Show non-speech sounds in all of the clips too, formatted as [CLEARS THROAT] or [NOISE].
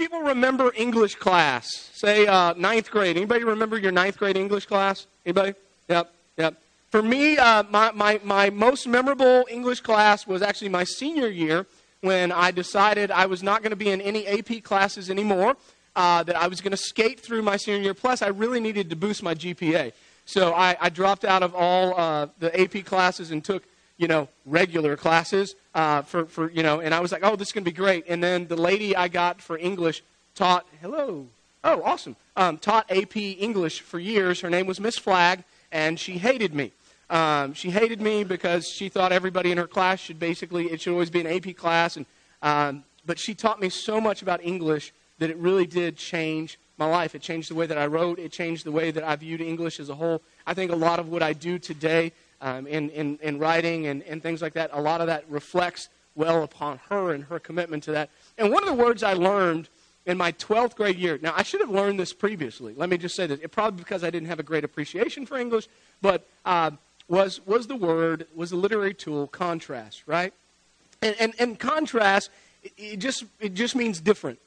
people remember English class? Say uh, ninth grade. Anybody remember your ninth grade English class? Anybody? Yep, yep. For me, uh, my, my, my most memorable English class was actually my senior year when I decided I was not going to be in any AP classes anymore, uh, that I was going to skate through my senior year. Plus, I really needed to boost my GPA. So I, I dropped out of all uh, the AP classes and took you know, regular classes uh, for, for, you know, and I was like, oh, this is going to be great. And then the lady I got for English taught, hello, oh, awesome, um, taught AP English for years. Her name was Miss Flagg, and she hated me. Um, she hated me because she thought everybody in her class should basically, it should always be an AP class. And, um, but she taught me so much about English that it really did change my life. It changed the way that I wrote. It changed the way that I viewed English as a whole. I think a lot of what I do today um, in, in, in writing and, and things like that, a lot of that reflects well upon her and her commitment to that. And one of the words I learned in my 12th grade year, now I should have learned this previously. Let me just say this. It probably because I didn't have a great appreciation for English, but uh, was, was the word, was the literary tool contrast, right? And, and, and contrast, it, it, just, it just means different.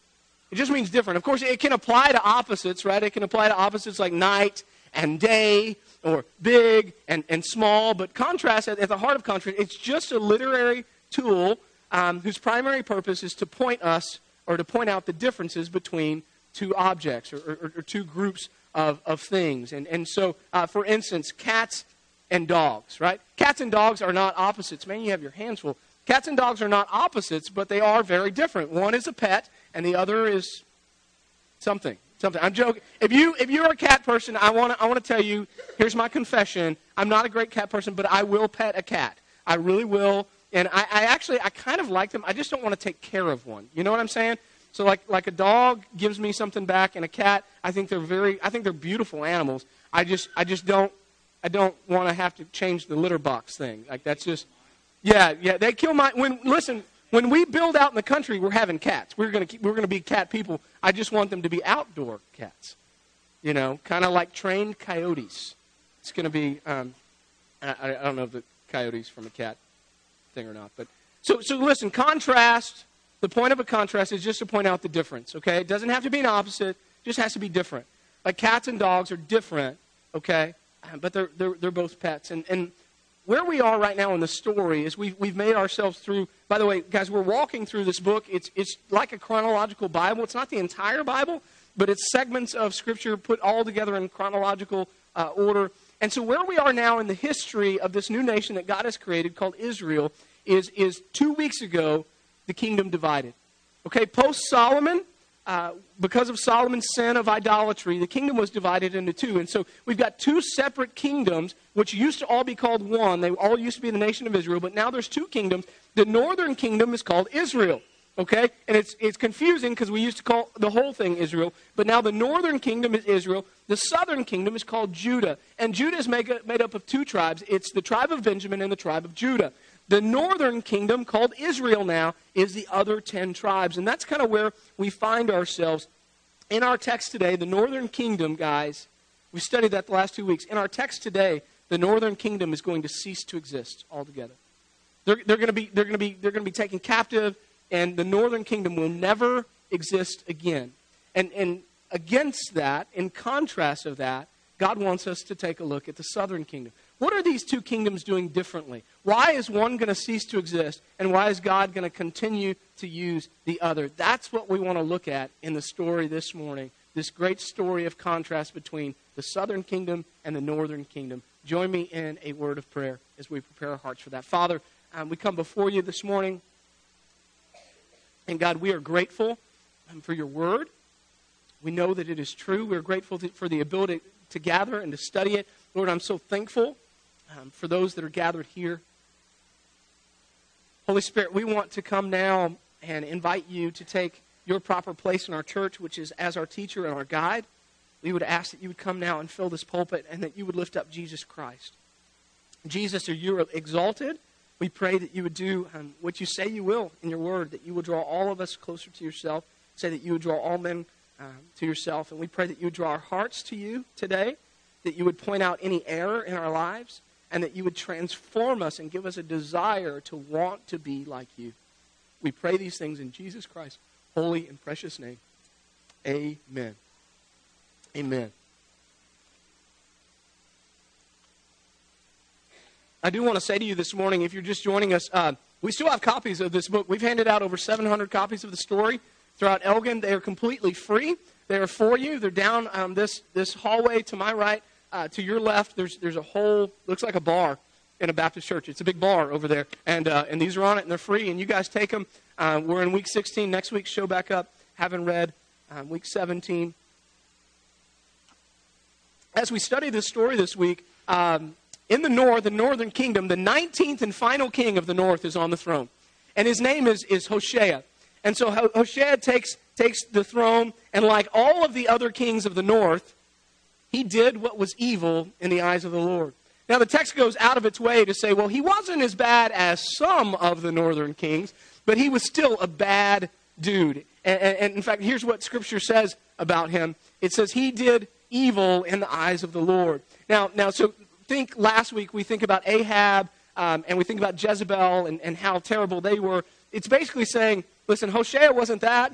It just means different. Of course, it can apply to opposites, right? It can apply to opposites like night and day or big and, and small, but contrast, at, at the heart of contrast, it's just a literary tool um, whose primary purpose is to point us or to point out the differences between two objects or, or, or two groups of, of things. And, and so, uh, for instance, cats and dogs, right? Cats and dogs are not opposites. Man, you have your hands full. Cats and dogs are not opposites, but they are very different. One is a pet, and the other is something something. I'm joking. If you if you're a cat person, I want to I want to tell you. Here's my confession. I'm not a great cat person, but I will pet a cat. I really will. And I, I actually I kind of like them. I just don't want to take care of one. You know what I'm saying? So like like a dog gives me something back, and a cat. I think they're very. I think they're beautiful animals. I just I just don't I don't want to have to change the litter box thing. Like that's just. Yeah, yeah. They kill my when. Listen, when we build out in the country, we're having cats. We're going to we're going to be cat people. I just want them to be outdoor cats. You know, kind of like trained coyotes. It's going to be. Um, I, I don't know if the coyotes from a cat thing or not, but so so listen. Contrast. The point of a contrast is just to point out the difference. Okay, it doesn't have to be an opposite. It just has to be different. Like cats and dogs are different. Okay, but they're they're they're both pets. And and where we are right now in the story is we've, we've made ourselves through, by the way, guys, we're walking through this book. It's, it's like a chronological Bible. It's not the entire Bible, but it's segments of Scripture put all together in chronological uh, order. And so, where we are now in the history of this new nation that God has created called Israel is, is two weeks ago, the kingdom divided. Okay, post Solomon, uh, because of Solomon's sin of idolatry, the kingdom was divided into two. And so we've got two separate kingdoms, which used to all be called one. They all used to be the nation of Israel, but now there's two kingdoms. The northern kingdom is called Israel. Okay? And it's, it's confusing because we used to call the whole thing Israel, but now the northern kingdom is Israel. The southern kingdom is called Judah. And Judah is made, made up of two tribes it's the tribe of Benjamin and the tribe of Judah. The northern kingdom, called Israel now, is the other 10 tribes. And that's kind of where we find ourselves. In our text today, the northern kingdom, guys, we studied that the last two weeks. In our text today, the northern kingdom is going to cease to exist altogether. They're, they're going to be, they're going to be, they're going to be taken captive, and the northern kingdom will never exist again. And, and against that, in contrast of that, God wants us to take a look at the southern kingdom. What are these two kingdoms doing differently? Why is one going to cease to exist, and why is God going to continue to use the other? That's what we want to look at in the story this morning. This great story of contrast between the southern kingdom and the northern kingdom. Join me in a word of prayer as we prepare our hearts for that. Father, um, we come before you this morning, and God, we are grateful um, for your word. We know that it is true. We're grateful to, for the ability to gather and to study it. Lord, I'm so thankful um, for those that are gathered here. Holy Spirit, we want to come now and invite you to take your proper place in our church, which is as our teacher and our guide. We would ask that you would come now and fill this pulpit and that you would lift up Jesus Christ. Jesus, are you exalted? We pray that you would do um, what you say you will in your word, that you would draw all of us closer to yourself, say that you would draw all men um, to yourself. And we pray that you would draw our hearts to you today, that you would point out any error in our lives, and that you would transform us and give us a desire to want to be like you. We pray these things in Jesus Christ's holy and precious name. Amen. Amen. I do want to say to you this morning, if you're just joining us, uh, we still have copies of this book. We've handed out over 700 copies of the story throughout Elgin. They are completely free. They are for you. They're down um, this, this hallway to my right. Uh, to your left, there's, there's a whole, looks like a bar in a Baptist church. It's a big bar over there. And, uh, and these are on it, and they're free. And you guys take them. Uh, we're in week 16. Next week, show back up. Haven't read um, week 17. As we study this story this week, um, in the north, the northern kingdom, the 19th and final king of the north is on the throne. And his name is, is Hoshea. And so Hoshea takes, takes the throne, and like all of the other kings of the north, he did what was evil in the eyes of the Lord. Now, the text goes out of its way to say, well, he wasn't as bad as some of the northern kings, but he was still a bad dude. And, and, in fact, here's what Scripture says about him it says, he did evil in the eyes of the Lord. Now, now so think last week we think about Ahab um, and we think about Jezebel and, and how terrible they were. It's basically saying, listen, Hoshea wasn't that,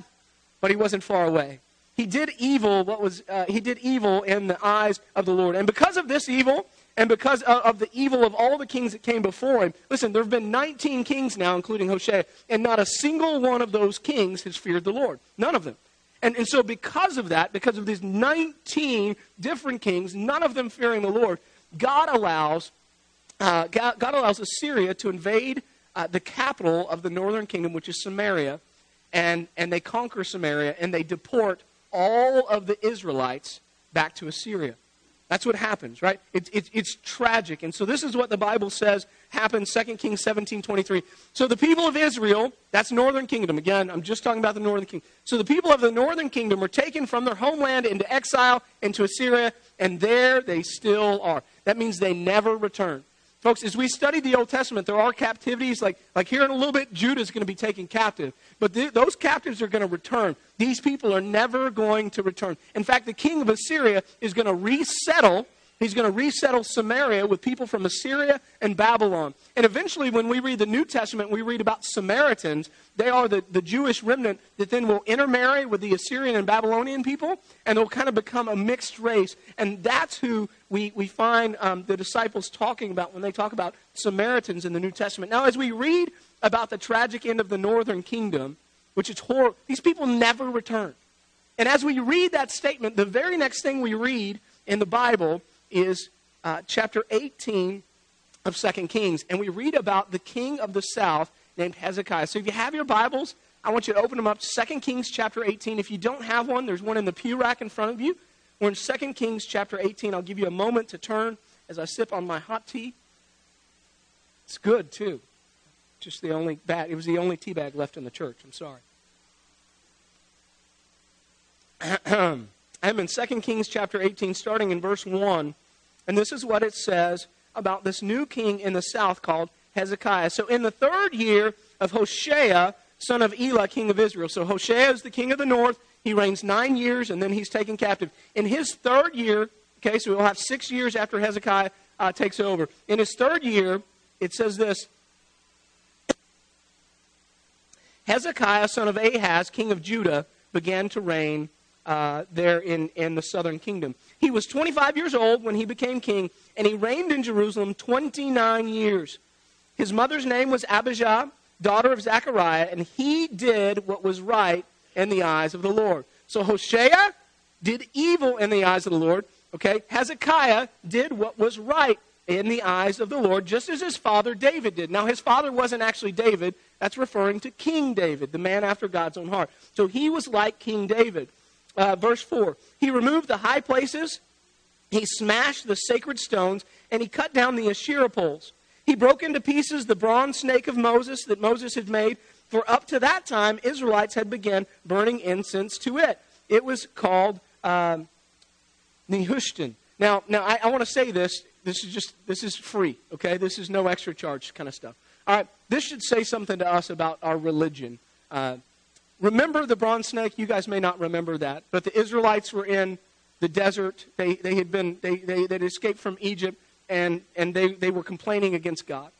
but he wasn't far away. He did evil. What was uh, he did evil in the eyes of the Lord, and because of this evil, and because of, the evil of all the kings that came before him. Listen, there have been 19 kings now, including Hoshea, and not a single one of those kings has feared the Lord. None of them. And, and so, because of that, because of these 19 different kings, none of them fearing the Lord, God allows, uh, God, God, allows Assyria to invade uh, the capital of the northern kingdom, which is Samaria, and, and they conquer Samaria and they deport all of the Israelites back to Assyria. That's what happens, right? It, it, it's tragic. And so this is what the Bible says happened, 2 Kings 17, 23. So the people of Israel, that's northern kingdom. Again, I'm just talking about the northern kingdom. So the people of the northern kingdom were taken from their homeland into exile into Assyria, and there they still are. That means they never return. Folks, as we study the Old Testament, there are captivities. Like, like here in a little bit, Judah is going to be taken captive. But th- those captives are going to return. These people are never going to return. In fact, the king of Assyria is going to resettle He's going to resettle Samaria with people from Assyria and Babylon. And eventually, when we read the New Testament, we read about Samaritans. They are the, the Jewish remnant that then will intermarry with the Assyrian and Babylonian people, and they'll kind of become a mixed race. And that's who we, we find um, the disciples talking about when they talk about Samaritans in the New Testament. Now, as we read about the tragic end of the northern kingdom, which is horrible, these people never return. And as we read that statement, the very next thing we read in the Bible is uh, chapter 18 of Second Kings, and we read about the king of the south named Hezekiah. So if you have your Bibles, I want you to open them up. Second Kings chapter 18. If you don't have one, there's one in the pew rack in front of you. We're in Second Kings chapter 18. I'll give you a moment to turn as I sip on my hot tea. It's good too. Just the only bag. It was the only tea bag left in the church. I'm sorry. [CLEARS THROAT] I'm in 2 Kings chapter 18, starting in verse 1. And this is what it says about this new king in the south called Hezekiah. So in the third year of Hoshea, son of Elah, king of Israel. So Hoshea is the king of the north. He reigns nine years, and then he's taken captive. In his third year, okay, so we'll have six years after Hezekiah uh, takes over. In his third year, it says this Hezekiah, son of Ahaz, king of Judah, began to reign uh, there in, in the southern kingdom. He was 25 years old when he became king, and he reigned in Jerusalem 29 years. His mother's name was Abijah, daughter of Zechariah, and he did what was right in the eyes of the Lord. So Hoshea did evil in the eyes of the Lord. Okay? Hezekiah did what was right in the eyes of the Lord, just as his father David did. Now, his father wasn't actually David. That's referring to King David, the man after God's own heart. So he was like King David uh, verse 4. He removed the high places, he smashed the sacred stones, and he cut down the Asherah poles. He broke into pieces the bronze snake of Moses that Moses had made, for up to that time, Israelites had begun burning incense to it. It was called um, Nehushtan. Now, now I, I want to say this. This is just this is free, okay? This is no extra charge kind of stuff. All right, this should say something to us about our religion. Uh, Remember the bronze snake? You guys may not remember that. But the Israelites were in the desert. They, they had been, they, they, they'd escaped from Egypt, and, and they, they were complaining against God.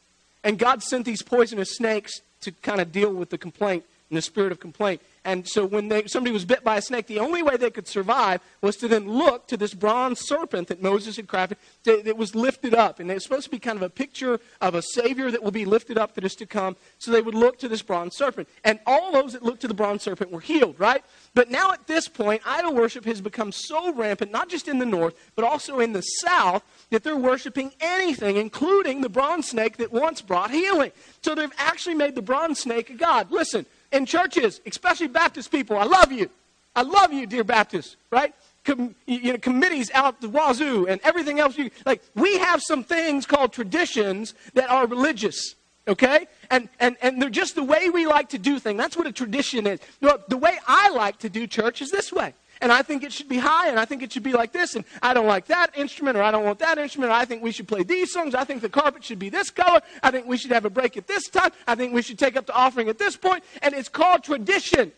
And God sent these poisonous snakes to kind of deal with the complaint in the spirit of complaint. And so when they, somebody was bit by a snake, the only way they could survive was to then look to this bronze serpent that Moses had crafted that was lifted up. And it's supposed to be kind of a picture of a Savior that will be lifted up that is to come. So they would look to this bronze serpent. And all those that looked to the bronze serpent were healed, right? But now at this point, idol worship has become so rampant, not just in the north, but also in the south, that they're worshiping anything, including the bronze snake that once brought healing. So they've actually made the bronze snake a god. Listen, in churches, especially Baptist people, I love you. I love you, dear Baptists, right? Com, you know, committees out the wazoo and everything else. You, like, we have some things called traditions that are religious, okay? And, and, and they're just the way we like to do things. That's what a tradition is. The way I like to do church is this way. And I think it should be high, and I think it should be like this, and I don't like that instrument, or I don't want that instrument. I think we should play these songs. I think the carpet should be this color. I think we should have a break at this time. I think we should take up the offering at this. And it's called tradition.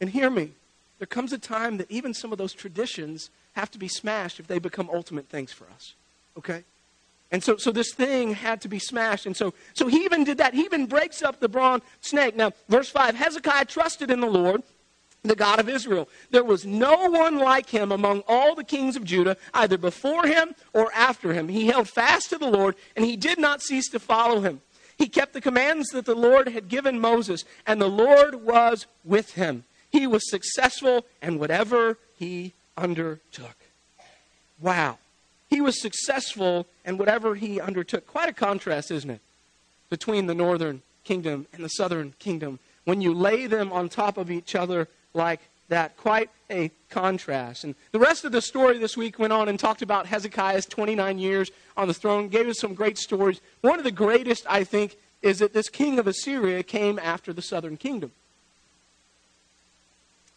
And hear me, there comes a time that even some of those traditions have to be smashed if they become ultimate things for us. Okay? And so, so this thing had to be smashed. And so, so he even did that. He even breaks up the bronze snake. Now, verse 5 Hezekiah trusted in the Lord the God of Israel. There was no one like him among all the kings of Judah, either before him or after him. He held fast to the Lord, and he did not cease to follow him. He kept the commands that the Lord had given Moses, and the Lord was with him. He was successful in whatever he undertook. Wow. He was successful in whatever he undertook. Quite a contrast, isn't it? Between the northern kingdom and the southern kingdom. When you lay them on top of each other, like that. Quite a contrast. And the rest of the story this week went on and talked about Hezekiah's 29 years on the throne, gave us some great stories. One of the greatest, I think, is that this king of Assyria came after the southern kingdom.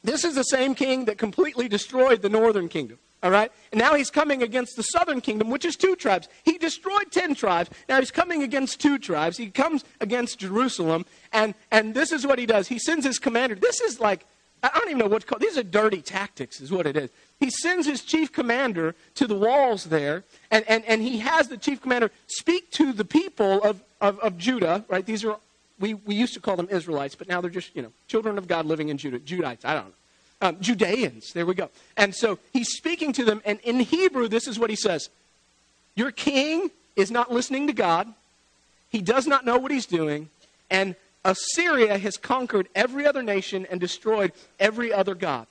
This is the same king that completely destroyed the northern kingdom. All right? And now he's coming against the southern kingdom, which is two tribes. He destroyed 10 tribes. Now he's coming against two tribes. He comes against Jerusalem. And, and this is what he does. He sends his commander. This is like I don't even know what These are dirty tactics, is what it is. He sends his chief commander to the walls there, and, and, and he has the chief commander speak to the people of, of, of Judah, right? These are, we, we used to call them Israelites, but now they're just, you know, children of God living in Judah. Judites, I don't know. Um, Judeans, there we go. And so he's speaking to them, and in Hebrew, this is what he says Your king is not listening to God, he does not know what he's doing, and Assyria has conquered every other nation and destroyed every other god.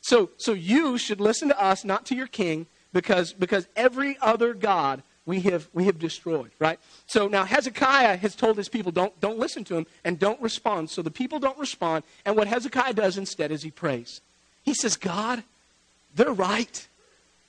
So, so you should listen to us, not to your king, because, because every other god we have, we have destroyed, right? So now Hezekiah has told his people, don't, don't listen to him and don't respond. So the people don't respond. And what Hezekiah does instead is he prays. He says, God, they're right.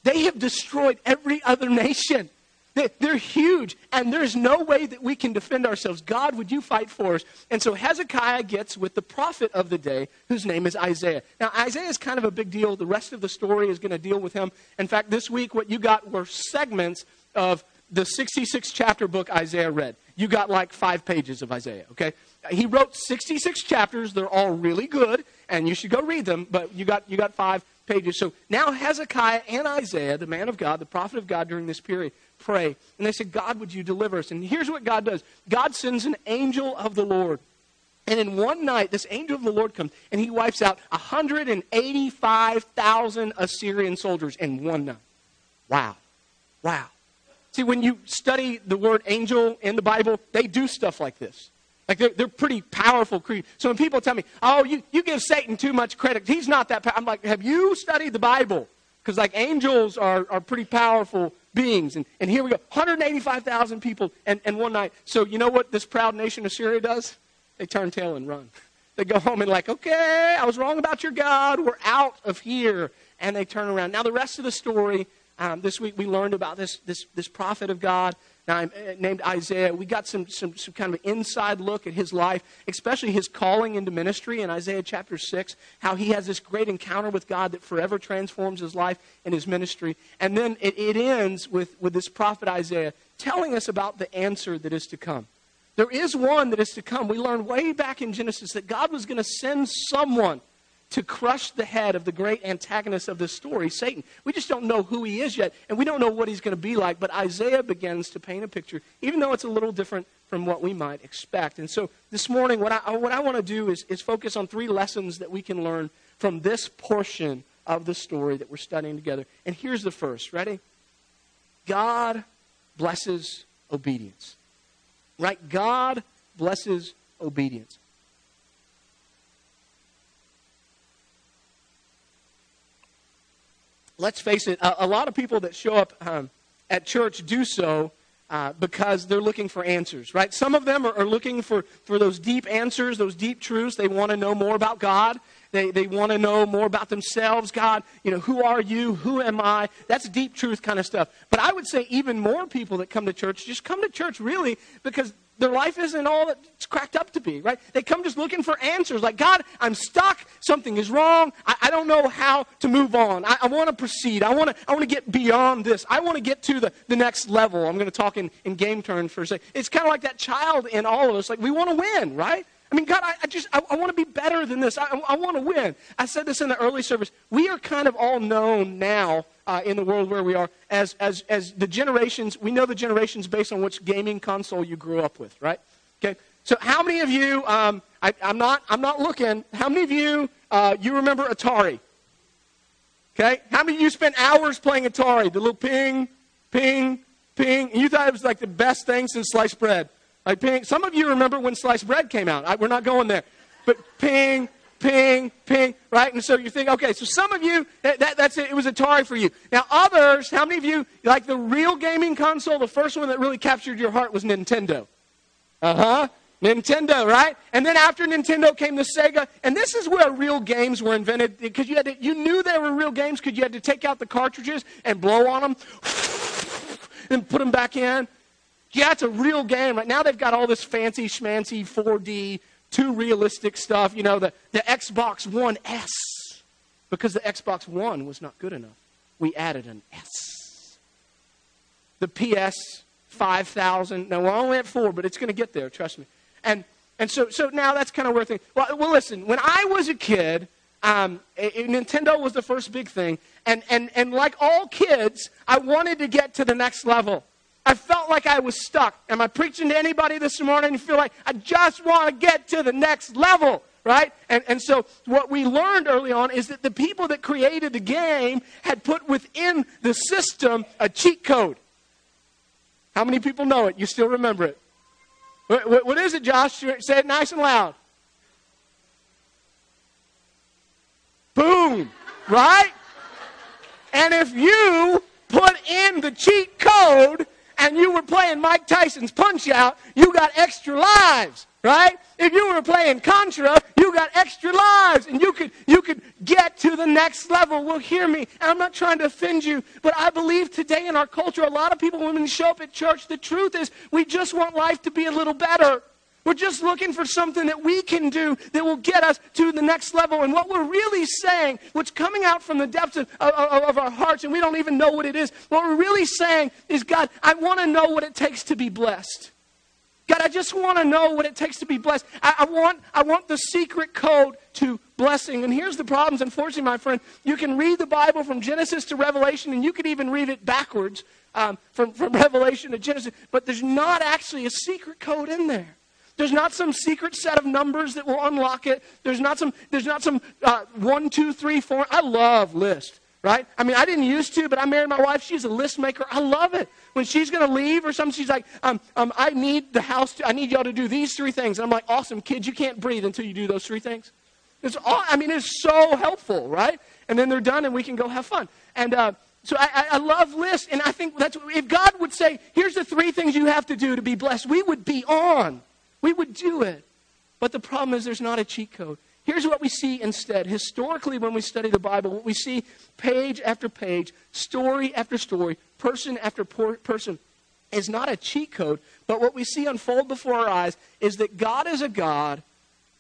They have destroyed every other nation. They're huge, and there's no way that we can defend ourselves. God, would you fight for us? And so Hezekiah gets with the prophet of the day, whose name is Isaiah. Now, Isaiah is kind of a big deal. The rest of the story is going to deal with him. In fact, this week, what you got were segments of the 66 chapter book Isaiah read. You got like five pages of Isaiah, okay? He wrote 66 chapters. They're all really good, and you should go read them, but you got, you got five pages. So now Hezekiah and Isaiah, the man of God, the prophet of God during this period, pray. And they said, God, would you deliver us? And here's what God does God sends an angel of the Lord. And in one night, this angel of the Lord comes and he wipes out 185,000 Assyrian soldiers in one night. Wow. Wow. See, when you study the word angel in the Bible, they do stuff like this. Like they're, they're pretty powerful creatures. So when people tell me, oh, you, you give Satan too much credit, he's not that powerful. I'm like, have you studied the Bible? Because like angels are, are pretty powerful beings. And, and here we go 185,000 people and, and one night. So, you know what this proud nation of Syria does? They turn tail and run. They go home and, like, okay, I was wrong about your God. We're out of here. And they turn around. Now, the rest of the story, um, this week we learned about this, this, this prophet of God uh, named Isaiah. We got some, some, some kind of inside look at his life, especially his calling into ministry in Isaiah chapter 6, how he has this great encounter with God that forever transforms his life and his ministry. And then it, it ends with, with this prophet Isaiah telling us about the answer that is to come. There is one that is to come. We learned way back in Genesis that God was going to send someone to crush the head of the great antagonist of this story, Satan. We just don't know who he is yet, and we don't know what he's going to be like. But Isaiah begins to paint a picture, even though it's a little different from what we might expect. And so this morning, what I, what I want to do is, is focus on three lessons that we can learn from this portion of the story that we're studying together. And here's the first. Ready? God blesses obedience. Right? God blesses obedience. Let's face it, a, a, lot of people that show up um, at church do so uh, because they're looking for answers, right? Some of them are, are, looking for, for those deep answers, those deep truths. They want to know more about God. They, they want to know more about themselves. God, you know, who are you? Who am I? That's deep truth kind of stuff. But I would say even more people that come to church just come to church really because their life isn't all that it's cracked up to be, right? They come just looking for answers like, God, I'm stuck. Something is wrong. I, I don't know how to move on. I, I want to proceed. I want to I wanna get beyond this. I want to get to the, the next level. I'm going to talk in, in game terms for a second. It's kind of like that child in all of us. Like, we want to win, right? I mean, God, I, I just, I, I want to be better than this. I, I want to win. I said this in the early service. We are kind of all known now uh, in the world where we are as, as, as the generations, we know the generations based on which gaming console you grew up with, right? Okay. So how many of you, um, I, am not, I'm not looking, how many of you, uh, you remember Atari? Okay. How many of you spent hours playing Atari? The little ping, ping, ping. And you thought it was like the best thing since sliced bread. Like ping. Some of you remember when sliced bread came out. I, we're not going there. But ping, ping, ping, right? And so you think, okay, so some of you, that, that, that's it. It was Atari for you. Now others, how many of you, like the real gaming console, the first one that really captured your heart was Nintendo? Uh-huh. Nintendo, right? And then after Nintendo came the Sega, and this is where real games were invented because you had to, you knew they were real games because you had to take out the cartridges and blow on them [LAUGHS] and put them back in. Yeah, it's a real game. Right now they've got all this fancy schmancy 4D, too realistic stuff. You know, the, the Xbox One S. Because the Xbox One was not good enough. We added an S. The PS 5000. Now we're only at four, but it's going to get there, trust me. And and so so now that's kind of where things. Well, well, listen. When I was a kid, um, Nintendo was the first big thing, and and and like all kids, I wanted to get to the next level. I felt like I was stuck. Am I preaching to anybody this morning? You feel like I just want to get to the next level, right? And, and so what we learned early on is that the people that created the game had put within the system a cheat code. How many people know it? You still remember it? what, what, what is it, Josh? Say it nice and loud. Boom, right? And if you put in the cheat code, and you were playing Mike Tyson's Punch Out, you got extra lives, right? If you were playing Contra, you got extra lives, and you could you could get to the next level. Well, hear me, I'm not trying to offend you, but I believe today in our culture, a lot of people we show up at church, the truth is we just want life to be a little better. We're just looking for something that we can do that will get us to the next level. And what we're really saying, what's coming out from the depths of, of, of our hearts, and we don't even know what it is, what we're really saying is, God, I want to know what it takes to be blessed. God, I just want to know what it takes to be blessed. I, I, want, I want the secret code to blessing. And here's the problems. Unfortunately, my friend, you can read the Bible from Genesis to Revelation, and you could even read it backwards um, from, from [LAUGHS] Revelation to Genesis, but there's not actually a secret code in there. There's not some secret set of numbers that will unlock it. There's not some, there's not some uh, one, two, three, four. I love list, right? I mean, I didn't used to, but I married my wife. She's a list maker. I love it. When she's going to leave or something, she's like, um, um, I need the house, to, I need y'all to do these three things. And I'm like, awesome, kids, you can't breathe until you do those three things. It's all, I mean, it's so helpful, right? And then they're done and we can go have fun. And, uh, so I, I, love lists, and I think that's if God would say, "Here's the three things you have to do to be blessed," we would be on. We would do it. But the problem is there's not a cheat code. Here's what we see instead. Historically, when we study the Bible, what we see page after page, story after story, person after person, is not a cheat code, but what we see unfold before our eyes is that God is a God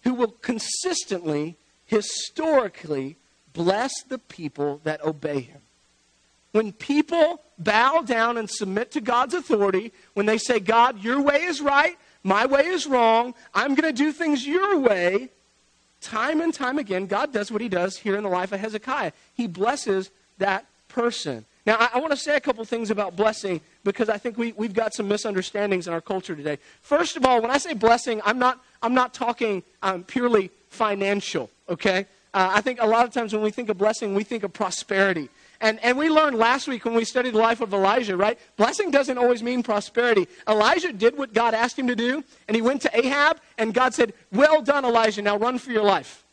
who will consistently, historically, bless the people that obey him. When people bow down and submit to God's authority, when they say, God, your way is right, my way is wrong. I'm going to do things your way. time and time again, God does what he does here in the life of Hezekiah. He blesses that person. Now, I, I want to say a couple things about blessing because I think we, we've got some misunderstandings in our culture today. First of all, when I say blessing, I'm not, I'm not talking um, purely financial, okay? Uh, I think a lot of times when we think of blessing, we think of prosperity. And, and we learned last week when we studied the life of Elijah, right? Blessing doesn't always mean prosperity. Elijah did what God asked him to do, and he went to Ahab, and God said, Well done, Elijah, now run for your life.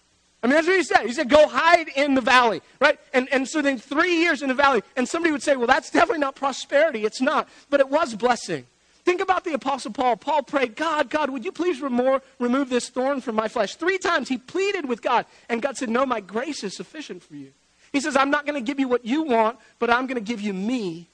I mean, that's what he said. He said, Go hide in the valley, right? And, and so then three years in the valley, and somebody would say, Well, that's definitely not prosperity. It's not. But it was blessing. Think about the Apostle Paul. Paul prayed, God, God, would you please remove, remove this thorn from my flesh? Three times he pleaded with God, and God said, No, my grace is sufficient for you. He says, I'm not going to give you what you want, but I'm going to give you me,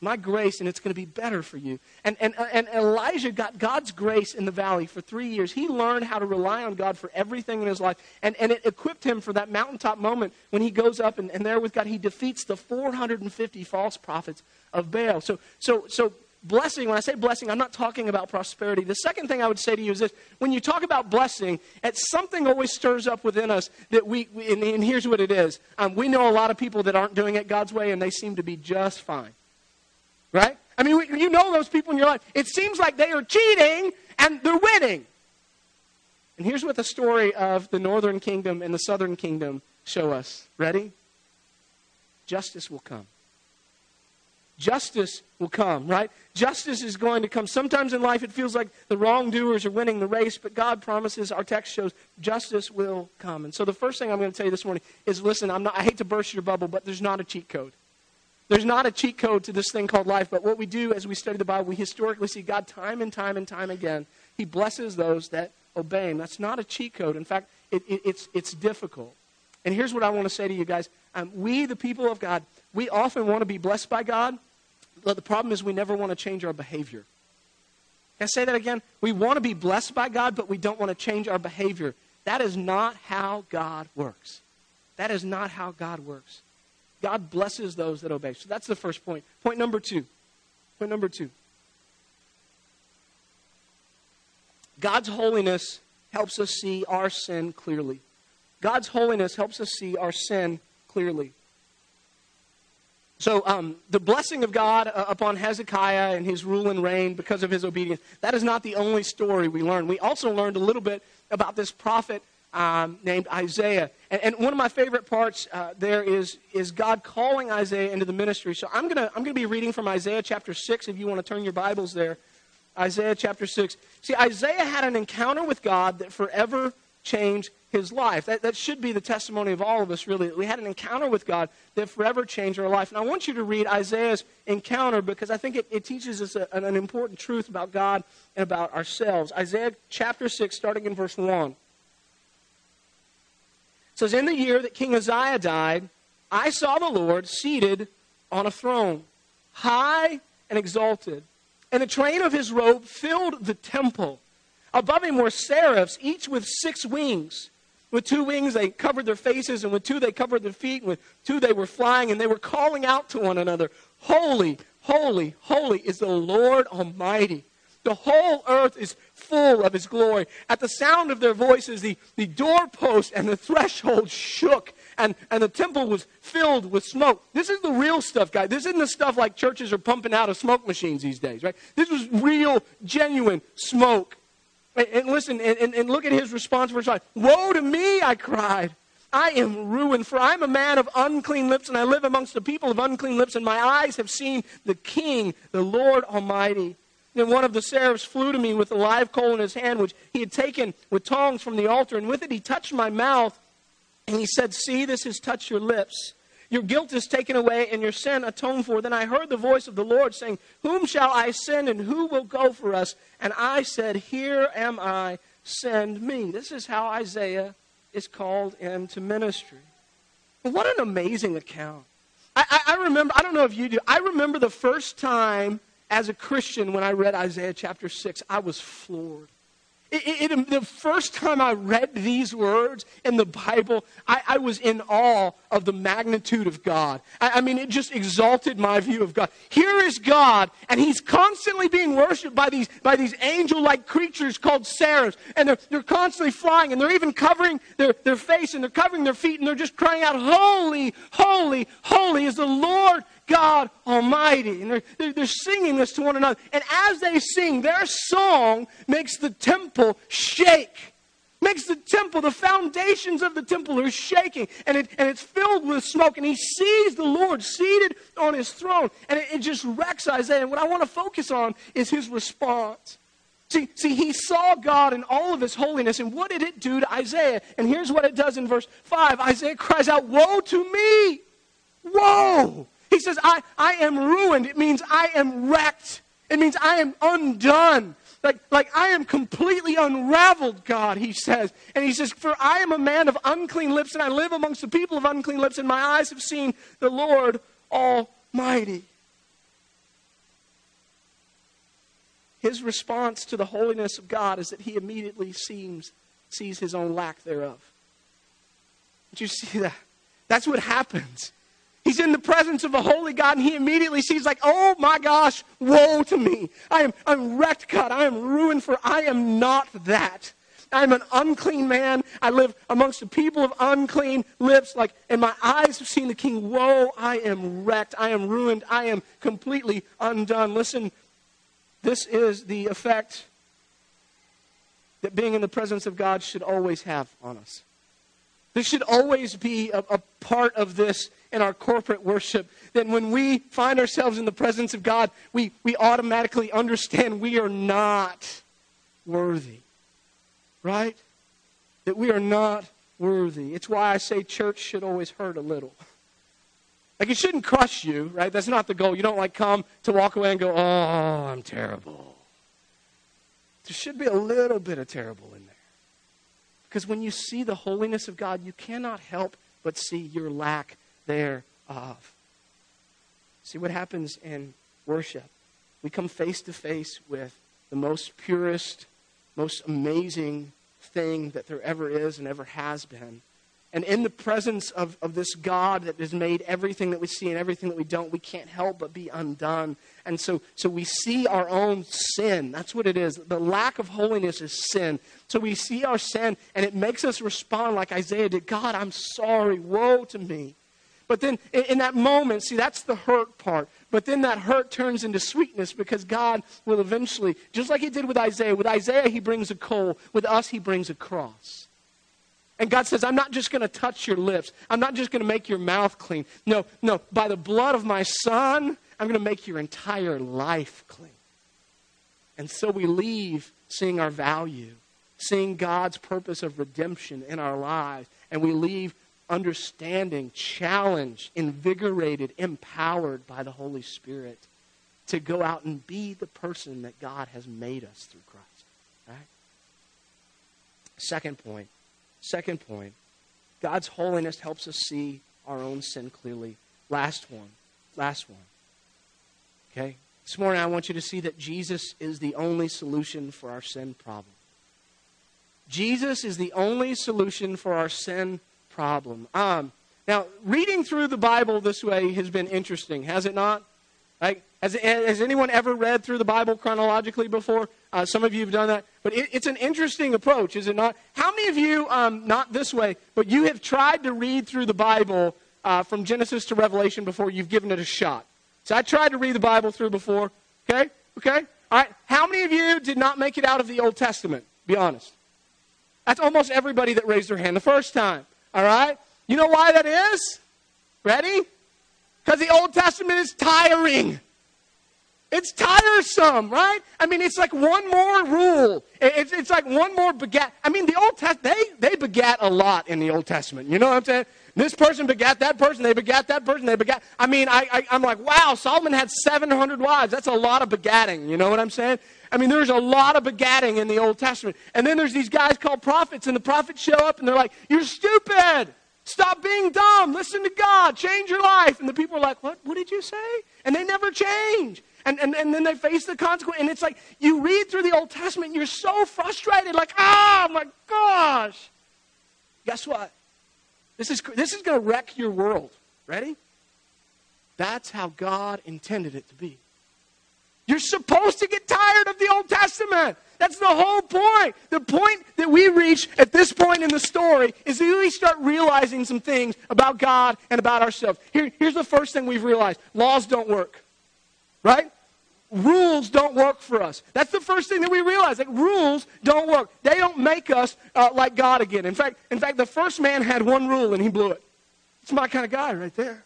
my grace, and it's going to be better for you. And, and, uh, and Elijah got God's grace in the valley for three years. He learned how to rely on God for everything in his life. And, and it equipped him for that mountaintop moment when he goes up and, and there with God, he defeats the 450 false prophets of Baal. So, so, so blessing, when I say blessing, I'm not talking about prosperity. The second thing I would say to you is this when you talk about blessing, it's something always stirs up within us that we, and, and here's what it is. Um, we know a lot of people that aren't doing it God's way, and they seem to be just fine. Right? I mean, we, you know those people in your life. It seems like they are cheating and they're winning. And here's what the story of the northern kingdom and the southern kingdom show us. Ready? Justice will come justice will come, right? Justice is going to come. Sometimes in life it feels like the wrongdoers are winning the race, but God promises, our text shows, justice will come. And so the first thing I'm going to tell you this morning is listen, I'm not, I hate to burst your bubble, but there's not a cheat code. There's not a cheat code to this thing called life, but what we do as we study the Bible, we historically see God time and time and time again. He blesses those that obey Him. That's not a cheat code. In fact, it, it, it's, it's difficult. And here's what I want to say to you guys. Um, we, the people of God, we often want to be blessed by God, but the problem is we never want to change our behavior. Can I say that again? We want to be blessed by God, but we don't want to change our behavior. That is not how God works. That is not how God works. God blesses those that obey. So that's the first point. Point number two. Point number two. God's holiness helps us see our sin clearly. God's holiness helps us see our sin clearly. So, um, the blessing of God uh, upon Hezekiah and his rule and reign because of his obedience, that is not the only story we learn. We also learned a little bit about this prophet um, named Isaiah. And, and, one of my favorite parts uh, there is, is God calling Isaiah into the ministry. So, I'm going to I'm going to be reading from Isaiah chapter 6 if you want to turn your Bibles there. Isaiah chapter 6. See, Isaiah had an encounter with God that forever changed his life. That, that should be the testimony of all of us, really. We had an encounter with God that forever changed our life. And I want you to read Isaiah's encounter because I think it, it teaches us a, an important truth about God and about ourselves. Isaiah chapter 6, starting in verse 1. says, In the year that King Uzziah died, I saw the Lord seated on a throne, high and exalted, and the train of his robe filled the temple. Above him were seraphs, each with six wings. With two wings, they covered their faces, and with two, they covered their feet, and with two, they were flying, and they were calling out to one another Holy, holy, holy is the Lord Almighty. The whole earth is full of his glory. At the sound of their voices, the, the doorpost and the threshold shook, and, and the temple was filled with smoke. This is the real stuff, guys. This isn't the stuff like churches are pumping out of smoke machines these days, right? This was real, genuine smoke. And listen, and, and look at his response, verse 5. Woe to me, I cried. I am ruined, for I am a man of unclean lips, and I live amongst the people of unclean lips, and my eyes have seen the King, the Lord Almighty. Then one of the seraphs flew to me with a live coal in his hand, which he had taken with tongs from the altar, and with it he touched my mouth, and he said, See, this has touched your lips. Your guilt is taken away and your sin atoned for. Then I heard the voice of the Lord saying, Whom shall I send and who will go for us? And I said, Here am I, send me. This is how Isaiah is called into ministry. What an amazing account. I, I, I remember, I don't know if you do, I remember the first time as a Christian when I read Isaiah chapter 6, I was floored. It, it, the first time I read these words in the Bible, I, I was in awe of the magnitude of God. I, I, mean, it just exalted my view of God. Here is God, and He's constantly being worshiped by these, by these angel like creatures called seraphs. And they're, they're constantly flying, and they're even covering their, their face, and they're covering their feet, and they're just crying out, Holy, holy, holy is the Lord God Almighty. And they're, they're, singing this to one another. And as they sing, their song makes the temple shake. Makes the temple, the foundations of the temple are shaking. And, it, and it's filled with smoke. And he sees the Lord seated on his throne. And it, it just wrecks Isaiah. And what I want to focus on is his response. See, see, he saw God in all of his holiness, and what did it do to Isaiah? And here's what it does in verse 5 Isaiah cries out, Woe to me! Woe! He says, I, I am ruined. It means I am wrecked. It means I am undone. Like, like I am completely unraveled, God, he says. And he says, For I am a man of unclean lips, and I live amongst the people of unclean lips, and my eyes have seen the Lord Almighty. His response to the holiness of God is that he immediately seems, sees his own lack thereof. Did you see that? That's what happens. He's in the presence of a holy God and he immediately sees like, oh my gosh, woe to me. I am I'm wrecked, God. I am ruined for I am not that. I'm an unclean man. I live amongst the people of unclean lips. Like, and my eyes have seen the king. Woe, I am wrecked. I am ruined. I am completely undone. Listen, this is the effect that being in the presence of God should always have on us. This should always be a, a part of this in our corporate worship, that when we find ourselves in the presence of God, we, we automatically understand we are not worthy. Right? That we are not worthy. It's why I say church should always hurt a little. Like it shouldn't crush you, right? That's not the goal. You don't like come to walk away and go, oh, I'm terrible. There should be a little bit of terrible in there. Because when you see the holiness of God, you cannot help but see your lack thereof. See what happens in worship. We come face to face with the most purest, most amazing thing that there ever is and ever has been. And in the presence of, of this God that has made everything that we see and everything that we don't, we can't help but be undone. And so, so we see our own sin. That's what it is. The lack of holiness is sin. So we see our sin, and it makes us respond like Isaiah did God, I'm sorry. Woe to me. But then in, in that moment, see, that's the hurt part. But then that hurt turns into sweetness because God will eventually, just like He did with Isaiah, with Isaiah, He brings a coal. With us, He brings a cross. And God says, I'm not just going to touch your lips. I'm not just going to make your mouth clean. No, no. By the blood of my Son, I'm going to make your entire life clean. And so we leave seeing our value, seeing God's purpose of redemption in our lives, and we leave understanding, challenged, invigorated, empowered by the Holy Spirit to go out and be the person that God has made us through Christ. Right? Second point. Second point. God's holiness helps us see our own sin clearly. Last one. Last one. Okay? This morning, I want you to see that Jesus is the only solution for our sin problem. Jesus is the only solution for our sin problem. Um, now, reading through the Bible this way has been interesting, has it not? Like, has, has anyone ever read through the Bible chronologically before? Uh, some of you have done that. But it, it's an interesting approach, is it not? How many of you, um, not this way, but you have tried to read through the Bible uh, from Genesis to Revelation before you've given it a shot? So I tried to read the Bible through before. Okay? Okay? All right. How many of you did not make it out of the Old Testament? Be honest. That's almost everybody that raised their hand the first time. All right? You know why that is? Ready? Because the Old Testament is tiring. It's tiresome, right? I mean, it's like one more rule. It's, it's like one more begat. I mean, the Old Testament, they, they begat a lot in the Old Testament. You know what I'm saying? This person begat that person, they begat that person, they begat. I mean, I, I, I'm like, wow, Solomon had 700 wives. That's a lot of begatting. You know what I'm saying? I mean, there's a lot of begatting in the Old Testament. And then there's these guys called prophets, and the prophets show up and they're like, You're stupid. Stop being dumb. Listen to God. Change your life. And the people are like, What? What did you say? And they never change. And, and, and then they face the consequence. And it's like you read through the Old Testament, you're so frustrated, like, oh my gosh. Guess what? This is, this is going to wreck your world. Ready? That's how God intended it to be. You're supposed to get tired of the Old Testament. That's the whole point. The point that we reach at this point in the story is that we start realizing some things about God and about ourselves. Here, here's the first thing we've realized laws don't work, right? Rules don't work for us. That's the first thing that we realize. Like rules don't work. They don't make us uh, like God again. In fact, in fact, the first man had one rule and he blew it. It's my kind of guy right there.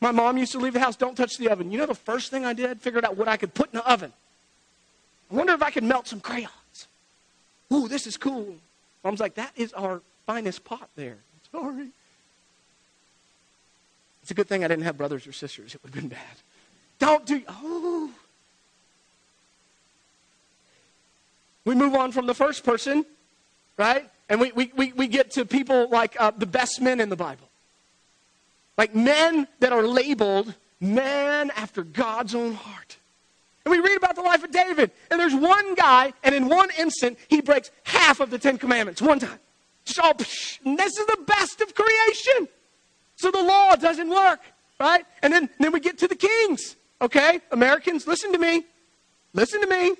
My mom used to leave the house, don't touch the oven. You know the first thing I did? Figured out what I could put in the oven. I wonder if I could melt some crayons. Ooh, this is cool. Mom's like, that is our finest pot there. Sorry. It's a good thing I didn't have brothers or sisters. It would have been bad. Don't do, oh. We move on from the first person, right? And we, we, we, we get to people like uh, the best men in the Bible. Like men that are labeled man after God's own heart. And we read about the life of David, and there's one guy, and in one instant, he breaks half of the Ten Commandments, one time. So, this is the best of creation. So the law doesn't work, right? And then, then we get to the kings, okay? Americans, listen to me. Listen to me.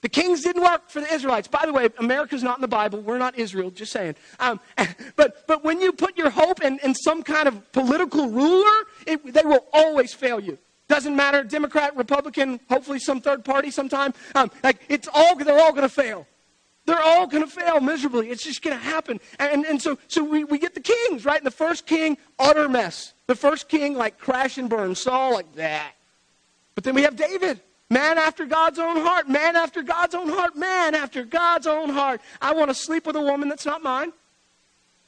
The kings didn't work for the Israelites. By the way, America's not in the Bible. We're not Israel, just saying. Um, [LAUGHS] but, but when you put your hope in, in some kind of political ruler, it, they will always fail you. Doesn't matter, Democrat, Republican, hopefully some third party sometime. Um, like it's all, they're all going to fail. They're all going to fail miserably. It's just going to happen. And, and so, so we, we get the kings, right? And the first king, utter mess. The first king, like crash and burn. Saul, like that. But then we have David. Man after God's own heart. Man after God's own heart. Man after God's own heart. I want to sleep with a woman that's not mine.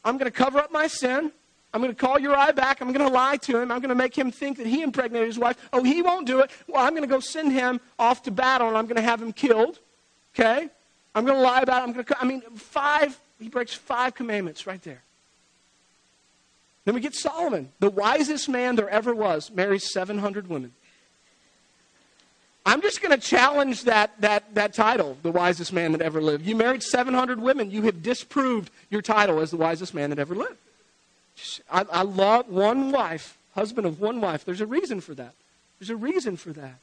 I'm going to cover up my sin. I'm going to call Uriah back. I'm going to lie to him. I'm going to make him think that he impregnated his wife. Oh, he won't do it. Well, I'm going to go send him off to battle and I'm going to have him killed. Okay? I'm going to lie about it. I'm going to, I mean, five, he breaks five commandments right there. Then we get Solomon, the wisest man there ever was, marries 700 women. I'm just going to challenge that, that, that title, the wisest man that ever lived. You married 700 women. You have disproved your title as the wisest man that ever lived. I, I love one wife, husband of one wife. There's a reason for that. There's a reason for that.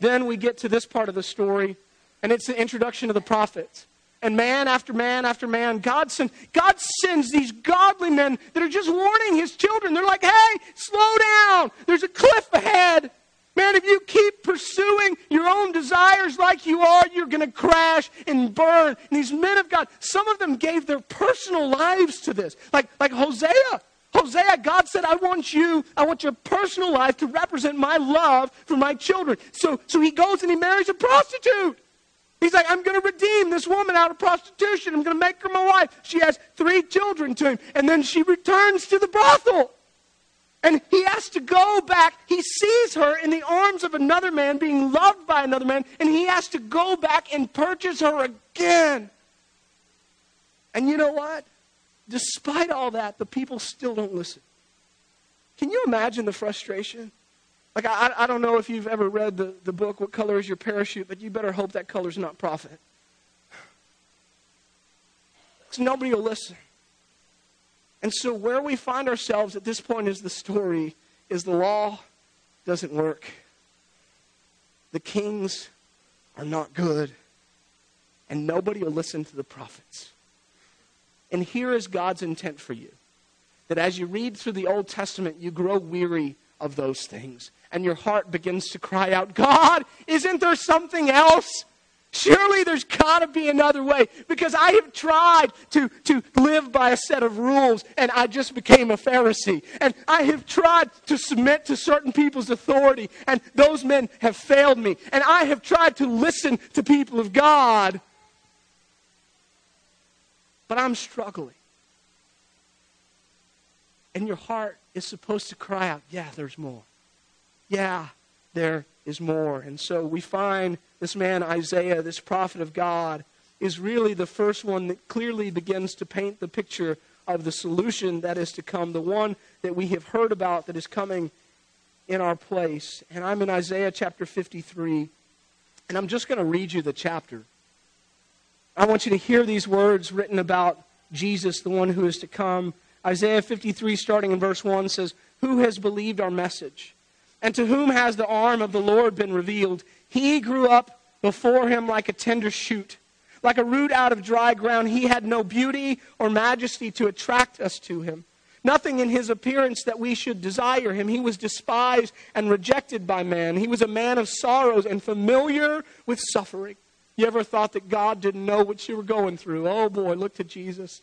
Then we get to this part of the story, and it's the introduction of the prophets. And man after man after man, God, send, God sends these godly men that are just warning his children. They're like, hey, slow down. There's a cliff ahead. Man, if you keep pursuing your own desires like you are, you're going to crash and burn. And these men of God, some of them gave their personal lives to this. Like, like Hosea. Hosea, God said, I want you, I want your personal life to represent my love for my children. So, so he goes and he marries a prostitute. He's like, I'm going to redeem this woman out of prostitution. I'm going to make her my wife. She has three children to him. And then she returns to the brothel. And he has to go back. He sees her in the arms of another man, being loved by another man, and he has to go back and purchase her again. And you know what? Despite all that, the people still don't listen. Can you imagine the frustration? Like, I, I don't know if you've ever read the, the book, What Color is Your Parachute, but you better hope that color's not prophet. Because nobody will listen. And so, where we find ourselves at this point is the story is the law doesn't work. The kings are not good. And nobody will listen to the prophets. And here is God's intent for you that as you read through the Old Testament, you grow weary of those things. And your heart begins to cry out, God, isn't there something else? Surely there's got to be another way because I have tried to, to live by a set of rules and I just became a Pharisee. And I have tried to submit to certain people's authority and those men have failed me. And I have tried to listen to people of God, but I'm struggling. And your heart is supposed to cry out, yeah, there's more. Yeah, there is more. And so we find this man, Isaiah, this prophet of God, is really the first one that clearly begins to paint the picture of the solution that is to come, the one that we have heard about that is coming in our place. And I'm in Isaiah chapter 53. And I'm just going to read you the chapter. I want you to hear these words written about Jesus, the one who is to come. Isaiah 53, starting in verse 1, says, Who has believed our message? And to whom has the arm of the Lord been revealed? He grew up before him like a tender shoot, like a root out of dry ground. He had no beauty or majesty to attract us to him. Nothing in his appearance that we should desire him. He was despised and rejected by man. He was a man of sorrows and familiar with suffering. You ever thought that God didn't know what you were going through? Oh boy, look to Jesus.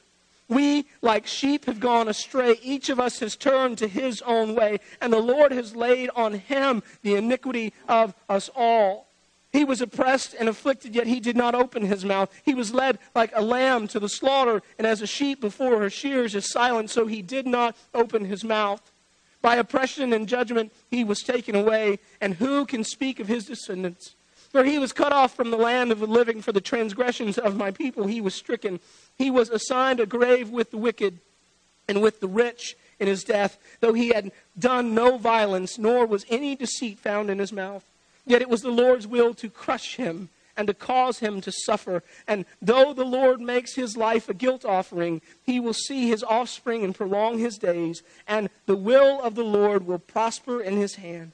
We, like sheep, have gone astray. Each of us has turned to his own way, and the Lord has laid on him the iniquity of us all. He was oppressed and afflicted, yet he did not open his mouth. He was led like a lamb to the slaughter, and as a sheep before her shears is silent, so he did not open his mouth. By oppression and judgment he was taken away, and who can speak of his descendants? For he was cut off from the land of the living for the transgressions of my people. He was stricken. He was assigned a grave with the wicked and with the rich in his death, though he had done no violence, nor was any deceit found in his mouth. Yet it was the Lord's will to crush him and to cause him to suffer. And though the Lord makes his life a guilt offering, he will see his offspring and prolong his days, and the will of the Lord will prosper in his hand.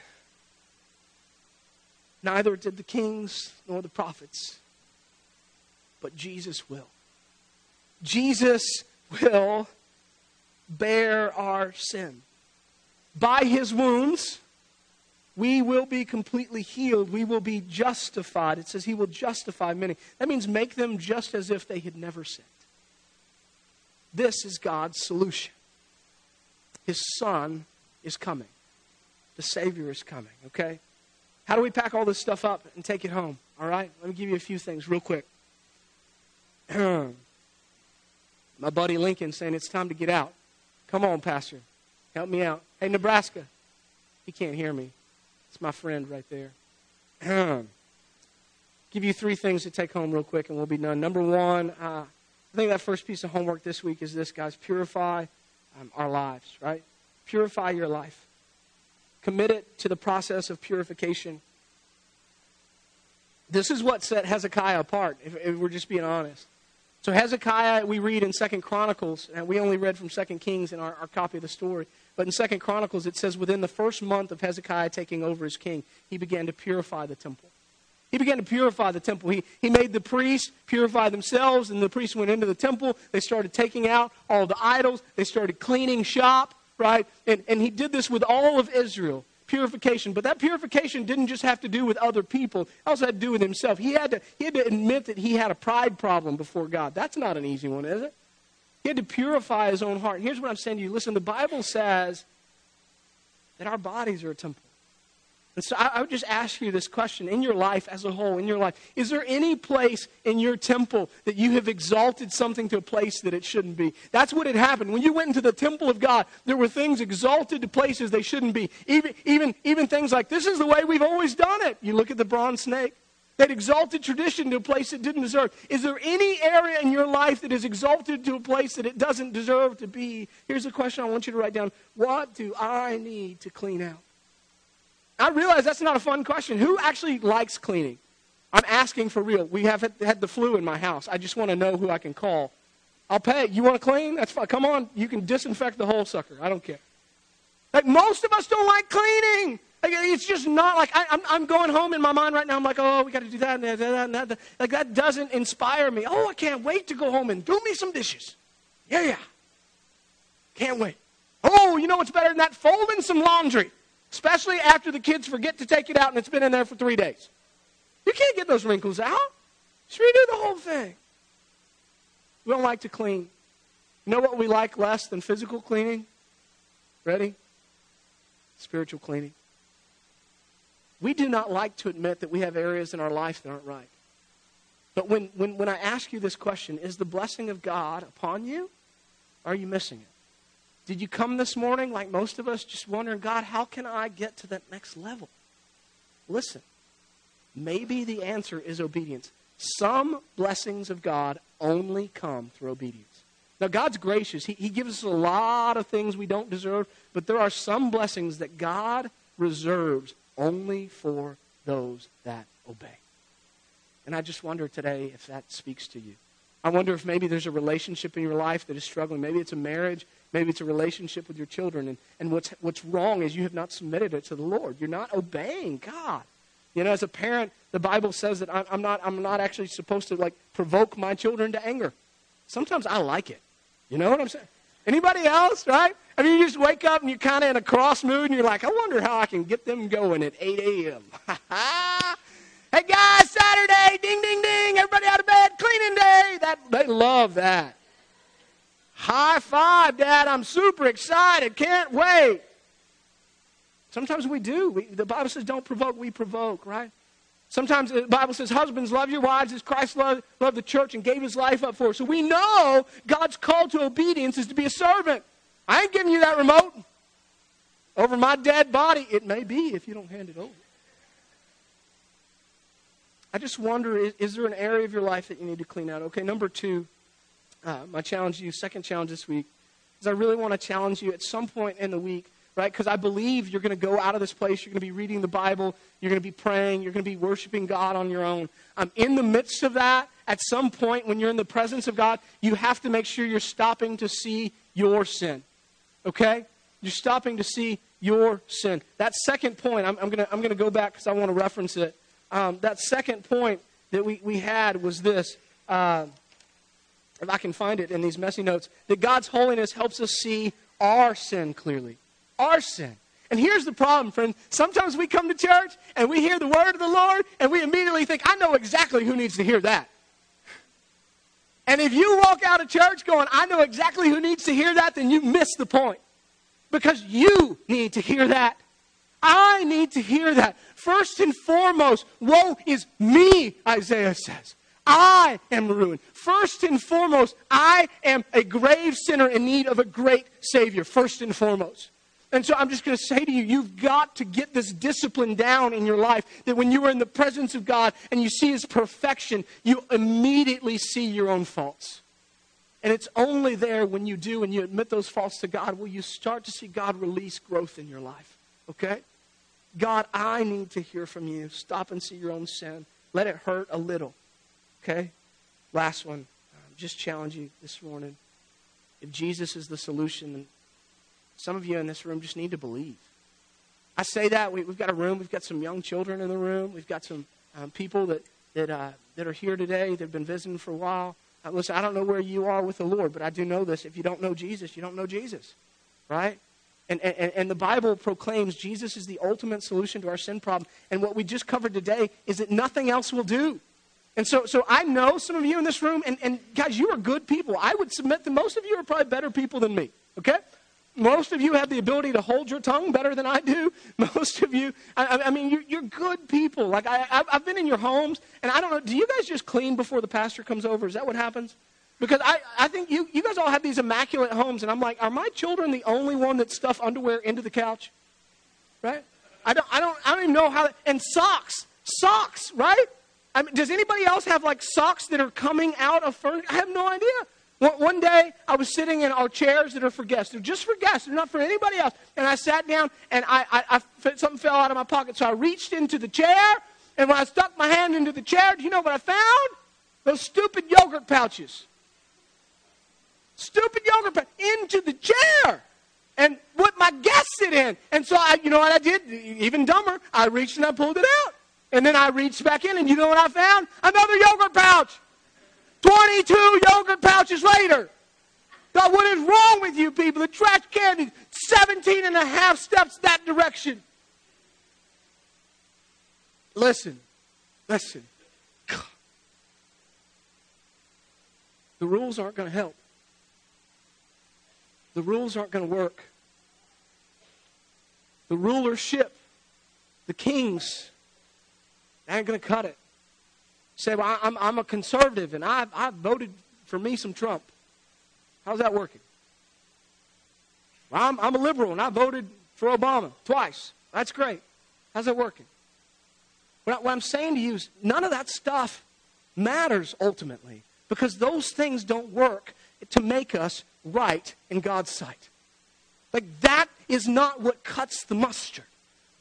Neither did the kings nor the prophets, but Jesus will. Jesus will bear our sin. By his wounds, we will be completely healed. We will be justified. It says he will justify many. That means make them just as if they had never sinned. This is God's solution. His son is coming. The Savior is coming, okay? How do we pack all this stuff up and take it home? All right? Let me give you a few things real quick. [CLEARS THROAT] My buddy Lincoln saying it's time to get out. Come on, Pastor. Help me out. Hey, Nebraska. He can't hear me. It's my friend right there. [CLEARS THROAT] give you three things to take home real quick and we'll be done. Number one, uh, I think that first piece of homework this week is this, guys. Purify um, our lives, right? Purify your life committed to the process of purification. This is what set Hezekiah apart, if, if we're just being honest. So Hezekiah, we read in Second Chronicles, and we only read from Second Kings in our, our copy of the story. But in Second Chronicles, it says within the first month of Hezekiah taking over as king, he began to purify the temple. He began to purify the temple. He, he made the priests purify themselves, and the priests went into the temple. They started taking out all the idols. They started cleaning shop right? And, and he did this with all of Israel, purification. But that purification didn't just have to do with other people, it also had to do with himself. He had to, he had to admit that he had a pride problem before God. That's not an easy one, is it? He had to purify his own heart. And here's what I'm saying to you listen, the Bible says that our bodies are a temple. And so I, I, would just ask you this question in your life as a whole, in your life. Is there any place in your temple that you have exalted something to a place that it shouldn't be? That's what had happened. When you went into the temple of God, there were things exalted to places they shouldn't be. Even, even, even things like, this is the way we've always done it. You look at the bronze snake. That exalted tradition to a place it didn't deserve. Is there any area in your life that is exalted to a place that it doesn't deserve to be? Here's a question I want you to write down. What do I need to clean out? I realize that's not a fun question. Who actually likes cleaning? I'm asking for real. We have had the flu in my house. I just want to know who I can call. I'll pay. You want to clean? That's fine. Come on. You can disinfect the whole sucker. I don't care. Like most of us don't like cleaning. Like, it's just not like I, am I'm going home in my mind right now. I'm like, oh, we got to do that and that, and that, and that. Like, that doesn't inspire me. Oh, I can't wait to go home and do me some dishes. Yeah, yeah. Can't wait. Oh, you know what's better than that? Folding some laundry, especially after the kids forget to take it out and it's been in there for three days. You can't get those wrinkles out. Just redo the whole thing. We don't like to clean. You know what we like less than physical cleaning? Ready? Spiritual cleaning. We do not like to admit that we have areas in our life that aren't right. But when, when, when I ask you this question, is the blessing of God upon you? Are you missing it? Did you come this morning, like most of us, just wondering, God, how can I get to that next level? Listen, maybe the answer is obedience. Some blessings of God only come through obedience. Now, God's gracious. He, he gives us a lot of things we don't deserve, but there are some blessings that God reserves only for those that obey. And I just wonder today if that speaks to you. I wonder if maybe there's a relationship in your life that is struggling. Maybe it's a marriage. Maybe it's a relationship with your children. And, and what's, what's wrong is you have not submitted it to the Lord. You're not obeying God. You know, as a parent, the Bible says that I'm, I'm, not, I'm not actually supposed to, like, provoke my children to anger. Sometimes I like it. You know what I'm saying? Anybody else, right? I mean, you just wake up and you're kind of in a cross mood and you're like, I wonder how I can get them going at 8 a.m. [LAUGHS] hey, guys, Saturday, ding, ding, ding, everybody out of bed, cleaning day. That, they love that. High five, Dad. I'm super excited. Can't wait. Sometimes we do. We, the Bible says, don't provoke, we provoke, right? Sometimes the Bible says, Husbands, love your wives as Christ loved, loved the church and gave his life up for it. So we know God's call to obedience is to be a servant. I ain't giving you that remote over my dead body. It may be if you don't hand it over. I just wonder is, is there an area of your life that you need to clean out? Okay, number two, uh, my challenge to you, second challenge this week, is I really want to challenge you at some point in the week right? Because I believe you're going to go out of this place, you're going to be reading the Bible, you're going to be praying, you're going to be worshiping God on your own. Um, in the midst of that, at some point when you're in the presence of God, you have to make sure you're stopping to see your sin, okay? You're stopping to see your sin. That second point, I'm, I'm going to I'm gonna go back because I want to reference it. Um, that second point that we, we had was this. Uh, if I can find it in these messy notes, that God's holiness helps us see our sin clearly our sin. And here's the problem, friend. Sometimes we come to church and we hear the word of the Lord and we immediately think, I know exactly who needs to hear that. And if you walk out of church going, I know exactly who needs to hear that, then you miss the point. Because you need to hear that. I need to hear that. First and foremost, woe is me, Isaiah says. I am ruined. First and foremost, I am a grave sinner in need of a great Savior. First and foremost. And so I'm just going to say to you, you've got to get this discipline down in your life that when you are in the presence of God and you see His perfection, you immediately see your own faults. And it's only there when you do and you admit those faults to God will you start to see God release growth in your life. Okay? God, I need to hear from you. Stop and see your own sin. Let it hurt a little. Okay? Last one. just challenge you this morning. If Jesus is the solution, then some of you in this room just need to believe. I say that. We, have got a room. We've got some young children in the room. We've got some um, people that, that, uh, that are here today that have been visiting for a while. Uh, listen, I don't know where you are with the Lord, but I do know this. If you don't know Jesus, you don't know Jesus, right? And, and, and the Bible proclaims Jesus is the ultimate solution to our sin problem. And what we just covered today is that nothing else will do. And so, so I know some of you in this room, and, and guys, you are good people. I would submit that most of you are probably better people than me, okay? Most of you have the ability to hold your tongue better than I do. [LAUGHS] Most of you, I, I mean, you're, you're, good people. Like, I, have been in your homes, and I don't know, do you guys just clean before the pastor comes over? Is that what happens? Because I, I think you, you guys all have these immaculate homes, and I'm like, are my children the only one that stuff underwear into the couch? Right? I don't, I don't, I don't even know how, and socks, socks, right? I mean, does anybody else have like socks that are coming out of furniture? I have no idea. One day, I was sitting in our chairs that are for guests. They're just for guests. They're not for anybody else. And I sat down, and I, I, I, something fell out of my pocket. So I reached into the chair, and when I stuck my hand into the chair, do you know what I found? Those stupid yogurt pouches. Stupid yogurt pouches into the chair. and put my guest sit in. And so I, you know what I did? Even dumber, I reached and I pulled it out. And then I reached back in, and you know what I found? Another yogurt pouch. 22 yogurt pouches later. God, what is wrong with you people? The trash can is 17 and a half steps that direction. Listen, listen. The rules aren't going to help. The rules aren't going to work. The rulership, the kings, ain't going to cut it. Say, well, I'm, I'm a conservative and I've, I've voted for me some Trump. How's that working? Well, I'm, I'm a liberal and I voted for Obama twice. That's great. How's that working? What, what I'm saying to you is none of that stuff matters ultimately because those things don't work to make us right in God's sight. Like that is not what cuts the mustard.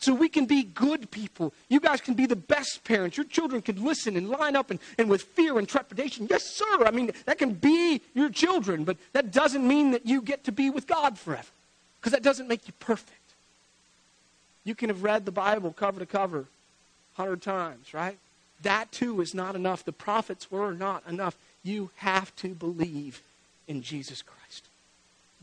So we can be good people. You guys can be the best parents. Your children can listen and line up and, and with fear and trepidation. Yes, sir. I mean, that can be your children, but that doesn't mean that you get to be with God forever. Because that doesn't make you perfect. You can have read the Bible cover to cover a hundred times, right? That too is not enough. The prophets were not enough. You have to believe in Jesus Christ.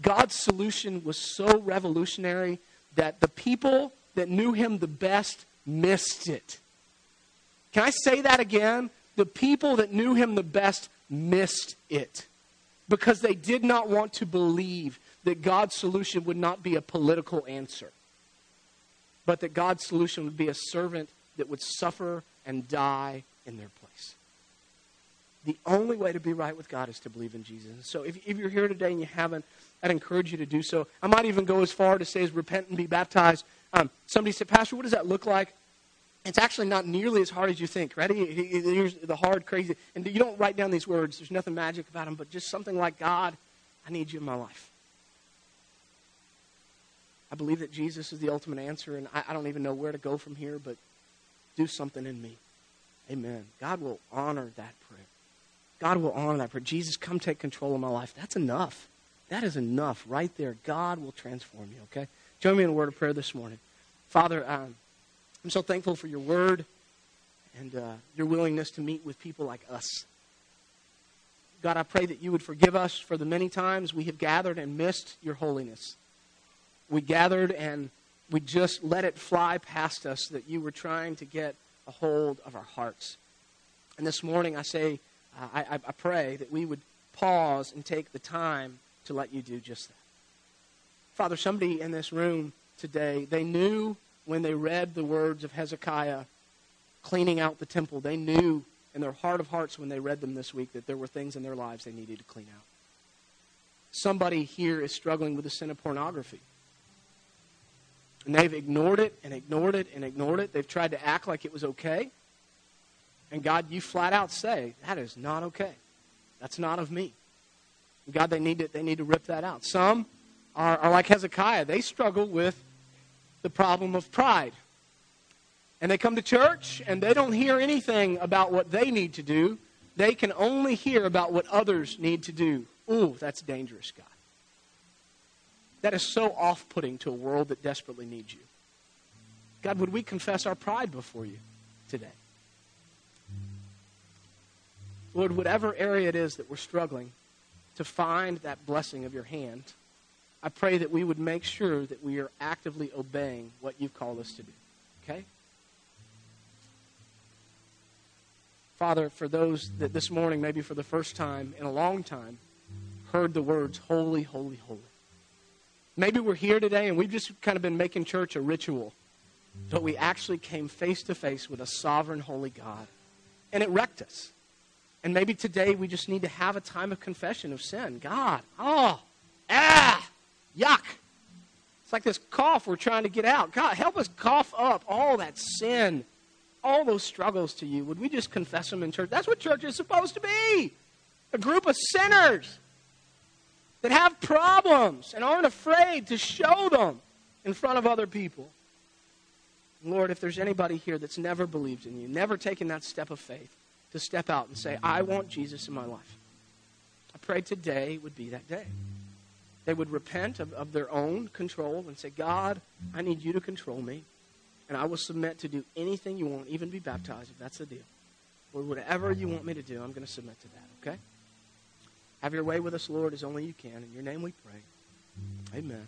God's solution was so revolutionary that the people that knew him the best missed it. Can I say that again? The people that knew him the best missed it because they did not want to believe that God's solution would not be a political answer, but that God's solution would be a servant that would suffer and die in their place. The only way to be right with God is to believe in Jesus. So if, if you're here today and you haven't, I'd encourage you to do so. I might even go as far to say as repent and be baptized. Um, somebody said, Pastor, what does that look like? It's actually not nearly as hard as you think. Ready? Here's the hard, crazy. And you don't write down these words. There's nothing magic about them, but just something like, God, I need you in my life. I believe that Jesus is the ultimate answer, and I, I don't even know where to go from here, but do something in me. Amen. God will honor that prayer. God will honor that prayer. Jesus, come take control of my life. That's enough. That is enough right there. God will transform you, okay? Join me in a word of prayer this morning. Father, um, I'm so thankful for your word and uh, your willingness to meet with people like us. God, I pray that you would forgive us for the many times we have gathered and missed your holiness. We gathered and we just let it fly past us that you were trying to get a hold of our hearts. And this morning I say, uh, I, I pray that we would pause and take the time to let you do just that. Father, somebody in this room today, they knew when they read the words of Hezekiah cleaning out the temple, they knew in their heart of hearts when they read them this week that there were things in their lives they needed to clean out. Somebody here is struggling with the sin of pornography. And they've ignored it and ignored it and ignored it. They've tried to act like it was okay. And God, you flat out say, that is not okay. That's not of me. God, they need to, they need to rip that out. Some are, are like Hezekiah. They struggle with the problem of pride. And they come to church and they don't hear anything about what they need to do. They can only hear about what others need to do. Ooh, that's dangerous, God. That is so off putting to a world that desperately needs you. God, would we confess our pride before you today? Lord, whatever area it is that we're struggling to find that blessing of your hand, I pray that we would make sure that we are actively obeying what you've called us to do. Okay? Father, for those that this morning, maybe for the first time in a long time, heard the words, Holy, holy, holy. Maybe we're here today and we've just kind of been making church a ritual, but we actually came face to face with a sovereign, holy God. And it wrecked us. And maybe today we just need to have a time of confession of sin. God, oh, ah, yuck. It's like this cough we're trying to get out. God, help us cough up all that sin, all those struggles to you. Would we just confess them in church? That's what church is supposed to be a group of sinners that have problems and aren't afraid to show them in front of other people. Lord, if there's anybody here that's never believed in you, never taken that step of faith to step out and say, I want Jesus in my life, I pray today would be that day. They would repent of, of their own control and say, God, I need you to control me. And I will submit to do anything you want, even be baptized, if that's the deal. Or whatever you want me to do, I'm going to submit to that, okay? Have your way with us, Lord, as only you can. In your name we pray. Amen.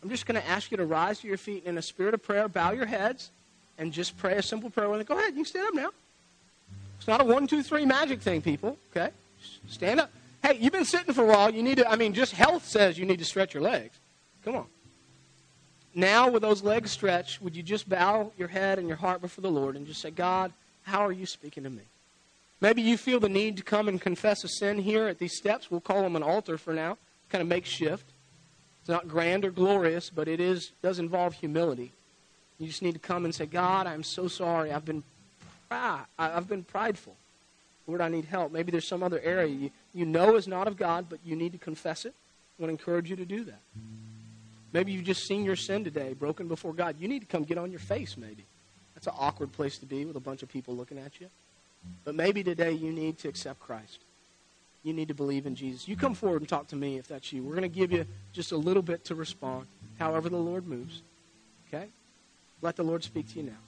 I'm just going to ask you to rise to your feet in a spirit of prayer, bow your heads, and just pray a simple prayer. With it. Go ahead, you can stand up now. It's not a one, two, three magic thing, people, okay? Stand up. Hey, you've been sitting for a while. You need to, I mean, just health says you need to stretch your legs. Come on. Now, with those legs stretched, would you just bow your head and your heart before the Lord and just say, God, how are you speaking to me? Maybe you feel the need to come and confess a sin here at these steps. We'll call them an altar for now, kind of makeshift. It's not grand or glorious, but it is does involve humility. You just need to come and say, God, I'm so sorry. I've been, proud. I've been prideful. Lord, I need help. Maybe there's some other area you, you know is not of God, but you need to confess it. I want to encourage you to do that. Maybe you've just seen your sin today, broken before God. You need to come get on your face, maybe. That's an awkward place to be with a bunch of people looking at you. But maybe today you need to accept Christ. You need to believe in Jesus. You come forward and talk to me if that's you. We're going to give you just a little bit to respond, however the Lord moves. Okay? Let the Lord speak to you now.